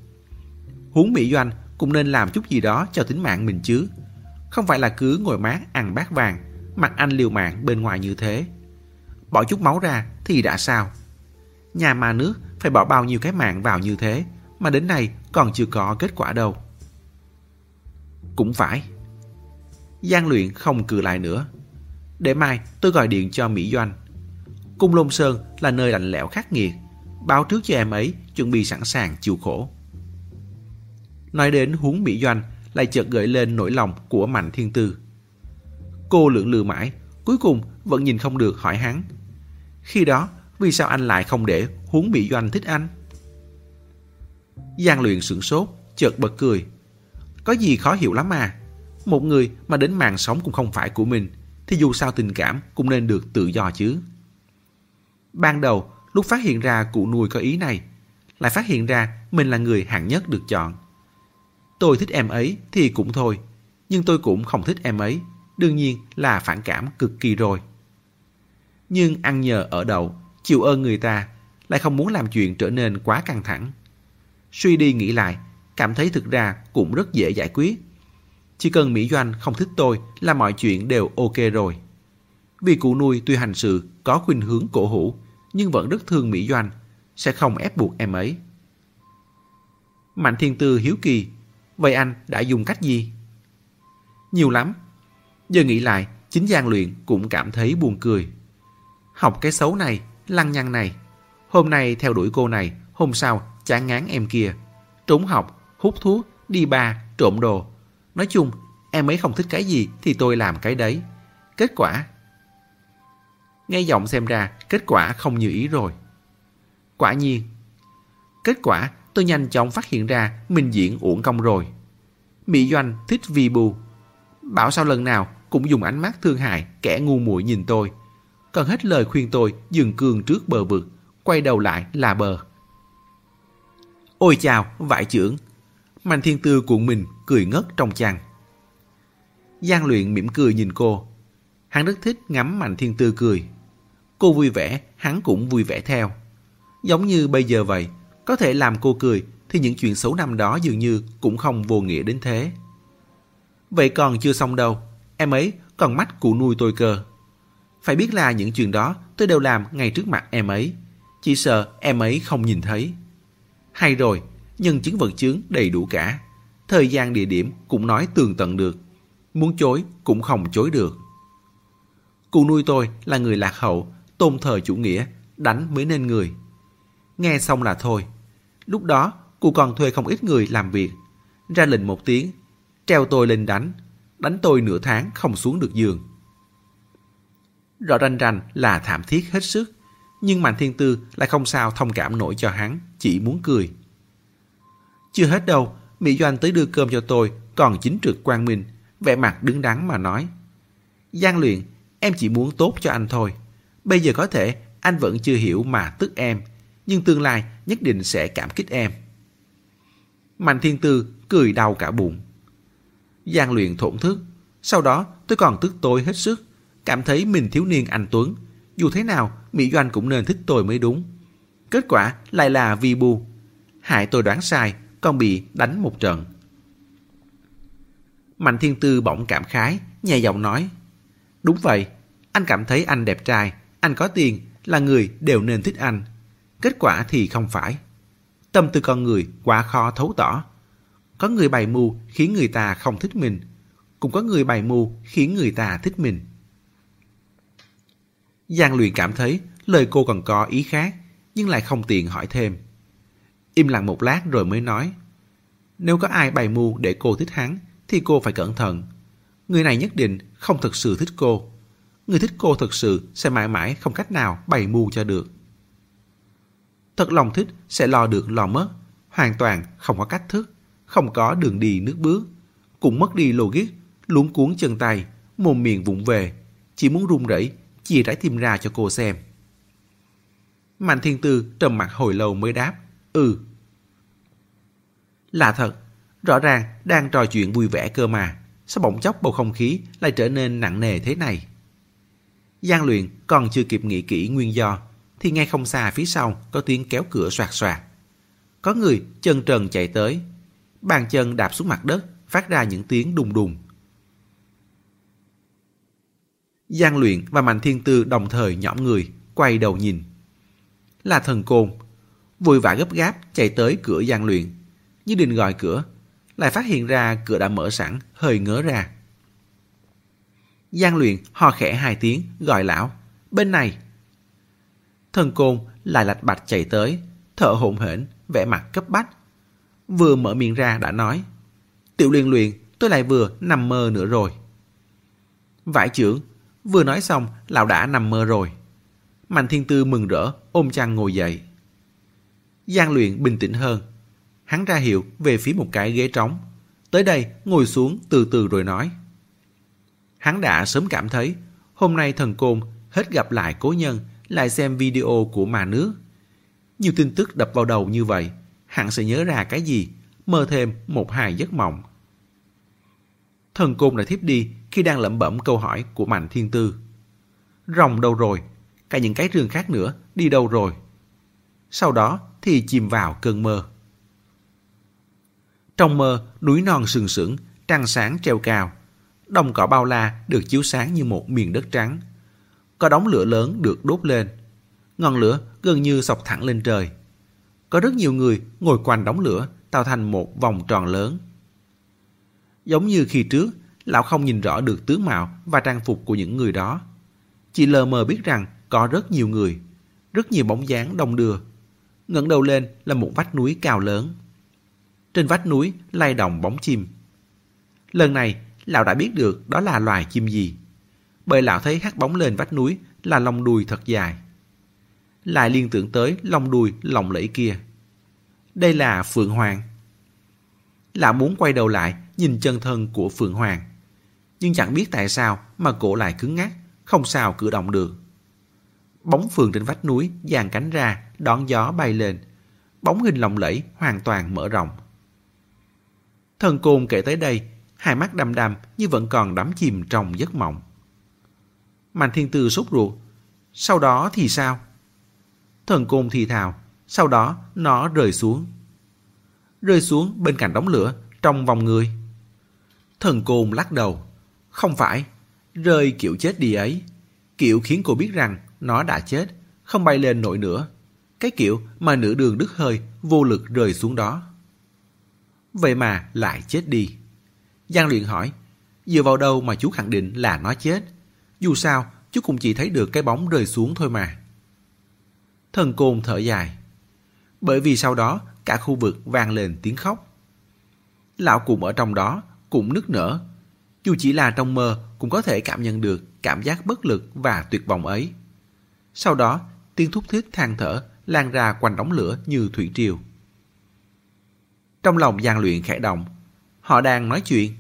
Huống Mỹ Doanh cũng nên làm chút gì đó cho tính mạng mình chứ. Không phải là cứ ngồi mát ăn bát vàng, mặc anh liều mạng bên ngoài như thế. Bỏ chút máu ra thì đã sao? Nhà mà nước phải bỏ bao nhiêu cái mạng vào như thế mà đến nay còn chưa có kết quả đâu. Cũng phải. Giang luyện không cừ lại nữa. Để mai tôi gọi điện cho Mỹ Doanh. Cung Lôn Sơn là nơi lạnh lẽo khắc nghiệt. Báo trước cho em ấy chuẩn bị sẵn sàng chịu khổ. Nói đến huống Mỹ Doanh lại chợt gợi lên nỗi lòng của Mạnh Thiên Tư. Cô lưỡng lự mãi, cuối cùng vẫn nhìn không được hỏi hắn. Khi đó, vì sao anh lại không để huống Mỹ Doanh thích anh? Giang luyện sửng sốt, chợt bật cười. Có gì khó hiểu lắm mà. Một người mà đến mạng sống cũng không phải của mình, thì dù sao tình cảm cũng nên được tự do chứ. Ban đầu, lúc phát hiện ra cụ nuôi có ý này, lại phát hiện ra mình là người hạng nhất được chọn. Tôi thích em ấy thì cũng thôi, nhưng tôi cũng không thích em ấy, đương nhiên là phản cảm cực kỳ rồi. Nhưng ăn nhờ ở đậu, chịu ơn người ta, lại không muốn làm chuyện trở nên quá căng thẳng. Suy đi nghĩ lại, cảm thấy thực ra cũng rất dễ giải quyết. Chỉ cần Mỹ Doanh không thích tôi là mọi chuyện đều ok rồi. Vì cụ nuôi tuy hành sự có khuynh hướng cổ hủ, nhưng vẫn rất thương Mỹ Doanh, sẽ không ép buộc em ấy. Mạnh Thiên Tư hiếu kỳ, vậy anh đã dùng cách gì? Nhiều lắm. Giờ nghĩ lại, chính Giang Luyện cũng cảm thấy buồn cười. Học cái xấu này, lăng nhăng này. Hôm nay theo đuổi cô này, hôm sau chán ngán em kia. Trốn học, hút thuốc, đi ba, trộm đồ. Nói chung, em ấy không thích cái gì thì tôi làm cái đấy. Kết quả... Nghe giọng xem ra, kết quả không như ý rồi. Quả nhiên. Kết quả, tôi nhanh chóng phát hiện ra mình diễn uổng công rồi. Mỹ Doanh thích vi bù. Bảo sao lần nào cũng dùng ánh mắt thương hại, kẻ ngu muội nhìn tôi. cần hết lời khuyên tôi dừng cương trước bờ vực, quay đầu lại là bờ. Ôi chào, vải trưởng. Mạnh thiên tư cuộn mình, cười ngất trong chăn. Giang luyện mỉm cười nhìn cô. Hắn rất thích ngắm Mạnh thiên tư cười. Cô vui vẻ, hắn cũng vui vẻ theo. Giống như bây giờ vậy, có thể làm cô cười thì những chuyện xấu năm đó dường như cũng không vô nghĩa đến thế. Vậy còn chưa xong đâu, em ấy còn mắt cụ nuôi tôi cơ. Phải biết là những chuyện đó tôi đều làm ngay trước mặt em ấy. Chỉ sợ em ấy không nhìn thấy. Hay rồi, nhân chứng vật chứng đầy đủ cả. Thời gian địa điểm cũng nói tường tận được. Muốn chối cũng không chối được. Cụ nuôi tôi là người lạc hậu, tôn thờ chủ nghĩa, đánh mới nên người. Nghe xong là thôi. Lúc đó, cụ còn thuê không ít người làm việc. Ra lệnh một tiếng, treo tôi lên đánh. Đánh tôi nửa tháng không xuống được giường. Rõ ranh rành là thảm thiết hết sức. Nhưng Mạnh Thiên Tư lại không sao thông cảm nổi cho hắn, chỉ muốn cười. Chưa hết đâu, Mỹ Doanh tới đưa cơm cho tôi, còn chính trực quang minh, vẻ mặt đứng đắn mà nói. Giang luyện, em chỉ muốn tốt cho anh thôi. Bây giờ có thể anh vẫn chưa hiểu mà tức em, nhưng tương lai nhất định sẽ cảm kích em. Mạnh Thiên Tư cười đau cả bụng. Giang luyện thổn thức, sau đó tôi còn tức tôi hết sức, cảm thấy mình thiếu niên anh Tuấn. Dù thế nào, Mỹ Doanh cũng nên thích tôi mới đúng. Kết quả lại là vi bu. Hại tôi đoán sai, còn bị đánh một trận. Mạnh Thiên Tư bỗng cảm khái, nhẹ giọng nói. Đúng vậy, anh cảm thấy anh đẹp trai, anh có tiền, là người đều nên thích anh. Kết quả thì không phải. Tâm tư con người quá khó thấu tỏ. Có người bày mưu khiến người ta không thích mình, cũng có người bày mưu khiến người ta thích mình. Giang luyện cảm thấy lời cô còn có ý khác, nhưng lại không tiện hỏi thêm. Im lặng một lát rồi mới nói. Nếu có ai bày mưu để cô thích hắn, thì cô phải cẩn thận. Người này nhất định không thực sự thích cô. Người thích cô thực sự sẽ mãi mãi không cách nào bày mưu cho được. Thật lòng thích sẽ lo được lo mất, hoàn toàn không có cách thức, không có đường đi nước bước, cũng mất đi logic, luống cuốn chân tay, mồm miệng vụng về, chỉ muốn run rẩy chia trái tim ra cho cô xem. Mạnh Thiên Tư trầm mặt hồi lâu mới đáp, ừ. Là thật, rõ ràng đang trò chuyện vui vẻ cơ mà, sao bỗng chốc bầu không khí lại trở nên nặng nề thế này? Giang luyện còn chưa kịp nghĩ kỹ nguyên do, thì ngay không xa phía sau có tiếng kéo cửa soạt soạt. Có người chân trần chạy tới, bàn chân đạp xuống mặt đất, phát ra những tiếng đùng đùng. Giang luyện và Mạnh Thiên Tư đồng thời nhõm người, quay đầu nhìn. Là thần côn, vui vã gấp gáp chạy tới cửa Giang luyện, như định gọi cửa, lại phát hiện ra cửa đã mở sẵn, hơi ngớ ra. Giang luyện ho khẽ hai tiếng, gọi lão, bên này. Thần côn lại lạch bạch chạy tới, thở hổn hển, vẻ mặt cấp bách. Vừa mở miệng ra đã nói, tiểu liên luyện, tôi lại vừa nằm mơ nữa rồi. Vải trưởng, Vừa nói xong, lão đã nằm mơ rồi. Mạnh Thiên Tư mừng rỡ, ôm chăn ngồi dậy. Giang luyện bình tĩnh hơn. Hắn ra hiệu về phía một cái ghế trống. Tới đây, ngồi xuống từ từ rồi nói. Hắn đã sớm cảm thấy, hôm nay thần côn hết gặp lại cố nhân, lại xem video của mà nước. Nhiều tin tức đập vào đầu như vậy, hẳn sẽ nhớ ra cái gì, mơ thêm một hai giấc mộng. Thần côn đã thiếp đi khi đang lẩm bẩm câu hỏi của Mạnh Thiên Tư. Rồng đâu rồi? Cả những cái rương khác nữa đi đâu rồi? Sau đó thì chìm vào cơn mơ. Trong mơ, núi non sừng sững, trăng sáng treo cao. Đồng cỏ bao la được chiếu sáng như một miền đất trắng. Có đống lửa lớn được đốt lên. Ngọn lửa gần như sọc thẳng lên trời. Có rất nhiều người ngồi quanh đống lửa tạo thành một vòng tròn lớn. Giống như khi trước, lão không nhìn rõ được tướng mạo và trang phục của những người đó. Chỉ lờ mờ biết rằng có rất nhiều người, rất nhiều bóng dáng đông đưa. ngẩng đầu lên là một vách núi cao lớn. Trên vách núi lay động bóng chim. Lần này, lão đã biết được đó là loài chim gì. Bởi lão thấy hắt bóng lên vách núi là lông đùi thật dài. Lại liên tưởng tới lông đùi lòng lẫy kia. Đây là Phượng Hoàng. Lão muốn quay đầu lại nhìn chân thân của Phượng Hoàng. Nhưng chẳng biết tại sao mà cổ lại cứng ngắc, không sao cử động được. Bóng Phượng trên vách núi dàn cánh ra, đón gió bay lên. Bóng hình lộng lẫy hoàn toàn mở rộng. Thần côn kể tới đây, hai mắt đăm đăm như vẫn còn đắm chìm trong giấc mộng màn thiên tư sốt ruột. Sau đó thì sao? Thần côn thì thào. Sau đó nó rơi xuống. Rơi xuống bên cạnh đống lửa, trong vòng người. Thần côn lắc đầu. Không phải, rơi kiểu chết đi ấy. Kiểu khiến cô biết rằng nó đã chết, không bay lên nổi nữa. Cái kiểu mà nửa đường đứt hơi, vô lực rơi xuống đó. Vậy mà lại chết đi. Giang luyện hỏi, dựa vào đâu mà chú khẳng định là nó chết? Dù sao, chú cũng chỉ thấy được cái bóng rơi xuống thôi mà. Thần côn thở dài. Bởi vì sau đó, cả khu vực vang lên tiếng khóc. Lão cùng ở trong đó, cũng nức nở. Dù chỉ là trong mơ, cũng có thể cảm nhận được cảm giác bất lực và tuyệt vọng ấy. Sau đó, tiếng thúc thiết than thở lan ra quanh đống lửa như thủy triều. Trong lòng gian luyện khẽ động, họ đang nói chuyện.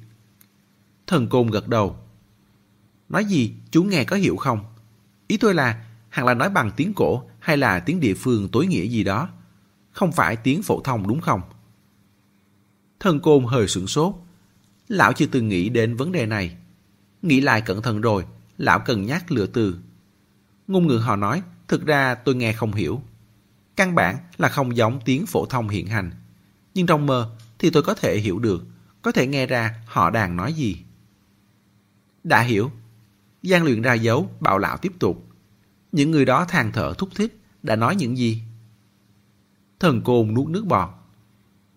Thần côn gật đầu. Nói gì, chú nghe có hiểu không? Ý tôi là, hẳn là nói bằng tiếng cổ hay là tiếng địa phương tối nghĩa gì đó. Không phải tiếng phổ thông đúng không? Thần côn hơi sửng sốt. Lão chưa từng nghĩ đến vấn đề này. Nghĩ lại cẩn thận rồi, lão cần nhắc lựa từ. Ngôn ngữ họ nói, thực ra tôi nghe không hiểu. Căn bản là không giống tiếng phổ thông hiện hành. Nhưng trong mơ thì tôi có thể hiểu được, có thể nghe ra họ đang nói gì. Đã hiểu. Giang luyện ra dấu, bạo lão tiếp tục. Những người đó than thở thúc thích, đã nói những gì? Thần côn nuốt nước bọt.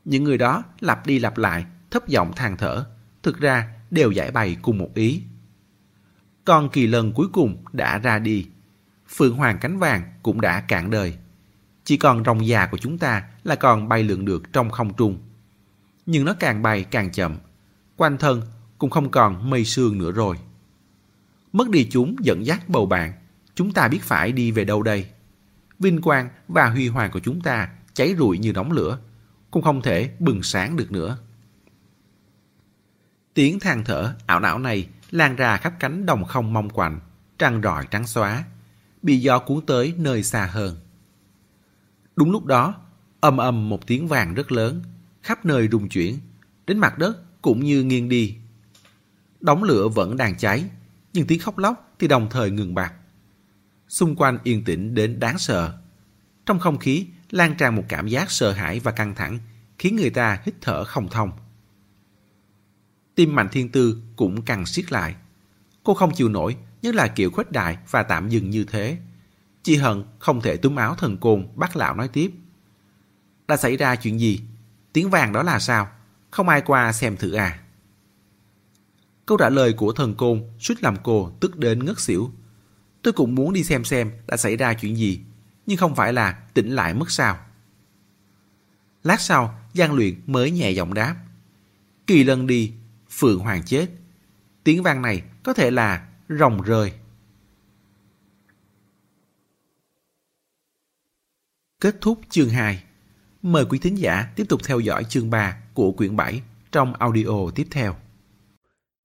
Những người đó lặp đi lặp lại, thấp giọng than thở, thực ra đều giải bày cùng một ý. Còn kỳ lân cuối cùng đã ra đi. Phượng hoàng cánh vàng cũng đã cạn đời. Chỉ còn rồng già của chúng ta là còn bay lượn được trong không trung. Nhưng nó càng bay càng chậm. Quanh thân cũng không còn mây sương nữa rồi. Mất đi chúng dẫn dắt bầu bạn, chúng ta biết phải đi về đâu đây? Vinh quang và huy hoàng của chúng ta cháy rụi như đống lửa, cũng không thể bừng sáng được nữa. Tiếng than thở ảo não này lan ra khắp cánh đồng không mong quạnh, trăng rọi trắng xóa, bị gió cuốn tới nơi xa hơn. Đúng lúc đó, âm âm một tiếng vàng rất lớn, khắp nơi rung chuyển, đến mặt đất cũng như nghiêng đi. Đống lửa vẫn đang cháy, nhưng tiếng khóc lóc thì đồng thời ngừng bạc, Xung quanh yên tĩnh đến đáng sợ. Trong không khí lan tràn một cảm giác sợ hãi và căng thẳng, khiến người ta hít thở không thông. Tim Mạnh Thiên Tư cũng càng siết lại. Cô không chịu nổi, nhất là kiểu khuếch đại và tạm dừng như thế. Chị hận không thể túm áo thần côn bắt lão nói tiếp. Đã xảy ra chuyện gì? Tiếng vàng đó là sao? Không ai qua xem thử à? Câu trả lời của thần côn suýt làm cô tức đến ngất xỉu. Tôi cũng muốn đi xem xem đã xảy ra chuyện gì, nhưng không phải là tỉnh lại mất sao. Lát sau, Giang Luyện mới nhẹ giọng đáp. Kỳ lân đi, Phượng Hoàng chết. Tiếng vang này có thể là rồng rơi. Kết thúc chương 2. Mời quý thính giả tiếp tục theo dõi chương 3 của quyển 7 trong audio tiếp theo.